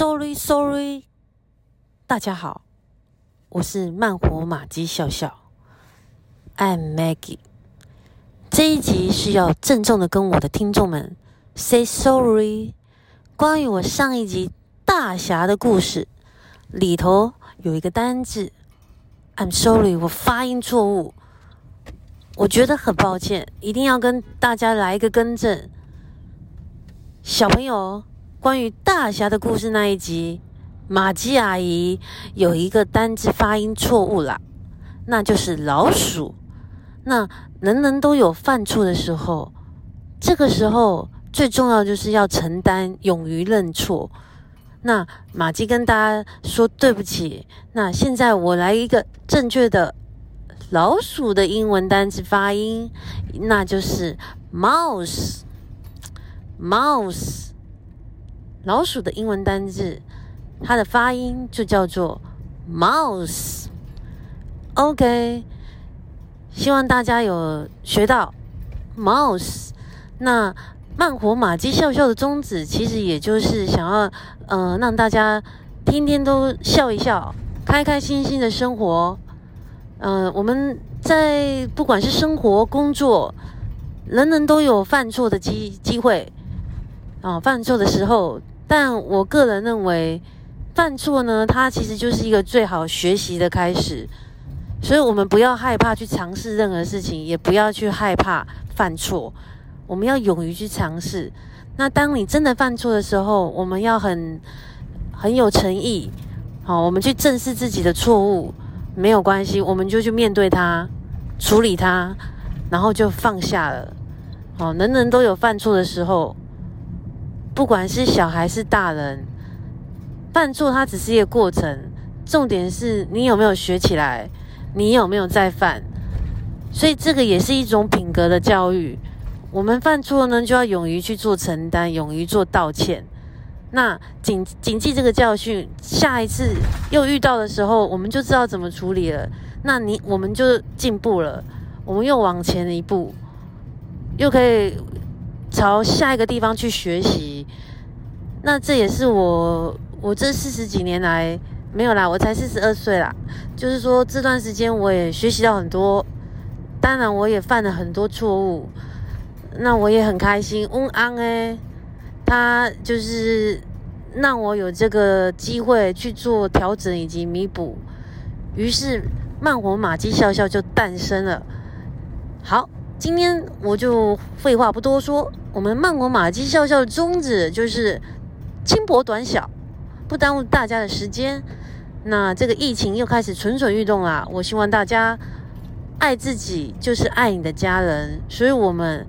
Sorry, Sorry，大家好，我是慢活马姬笑笑，I'm Maggie。这一集是要郑重的跟我的听众们 say sorry。关于我上一集大侠的故事里头有一个单字，I'm sorry，我发音错误，我觉得很抱歉，一定要跟大家来一个更正。小朋友，关于大侠的故事那一集，马姬阿姨有一个单字发音错误啦，那就是老鼠。那人人都有犯错的时候，这个时候最重要就是要承担，勇于认错。那马姬跟大家说对不起。那现在我来一个正确的老鼠的英文单词发音，那就是 mouse。mouse，老鼠的英文单字，它的发音就叫做 mouse。OK，希望大家有学到 mouse。那慢活马姬笑笑的宗旨，其实也就是想要，嗯，让大家天天都笑一笑，开开心心的生活。嗯，我们在不管是生活、工作，人人都有犯错的机机会。啊，犯错的时候，但我个人认为，犯错呢，它其实就是一个最好学习的开始。所以，我们不要害怕去尝试任何事情，也不要去害怕犯错。我们要勇于去尝试。那当你真的犯错的时候，我们要很很有诚意。好，我们去正视自己的错误，没有关系，我们就去面对它，处理它，然后就放下了。好，人人都有犯错的时候。不管是小孩是大人，犯错它只是一个过程，重点是你有没有学起来，你有没有再犯，所以这个也是一种品格的教育。我们犯错呢，就要勇于去做承担，勇于做道歉。那谨谨记这个教训，下一次又遇到的时候，我们就知道怎么处理了。那你我们就进步了，我们又往前一步，又可以。朝下一个地方去学习，那这也是我我这四十几年来没有啦，我才四十二岁啦。就是说这段时间我也学习到很多，当然我也犯了很多错误，那我也很开心。翁安哎，他就是让我有这个机会去做调整以及弥补，于是慢火马姬笑笑就诞生了。好。今天我就废话不多说，我们曼谷马姬笑笑的宗旨就是轻薄短小，不耽误大家的时间。那这个疫情又开始蠢蠢欲动啦，我希望大家爱自己就是爱你的家人，所以我们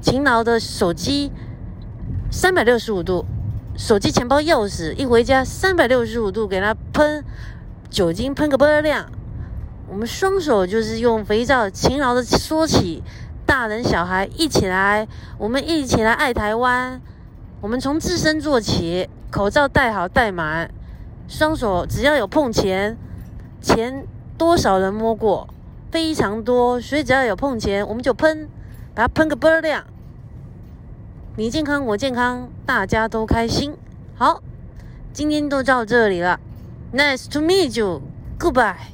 勤劳的手机三百六十五度，手机、钱包、钥匙一回家三百六十五度给它喷酒精，喷个倍儿亮。我们双手就是用肥皂勤劳的搓起。大人小孩一起来，我们一起来爱台湾。我们从自身做起，口罩戴好戴满，双手只要有碰钱，钱多少人摸过，非常多，所以只要有碰钱，我们就喷，把它喷个倍亮。你健康，我健康，大家都开心。好，今天都到这里了，Nice to meet you，Goodbye。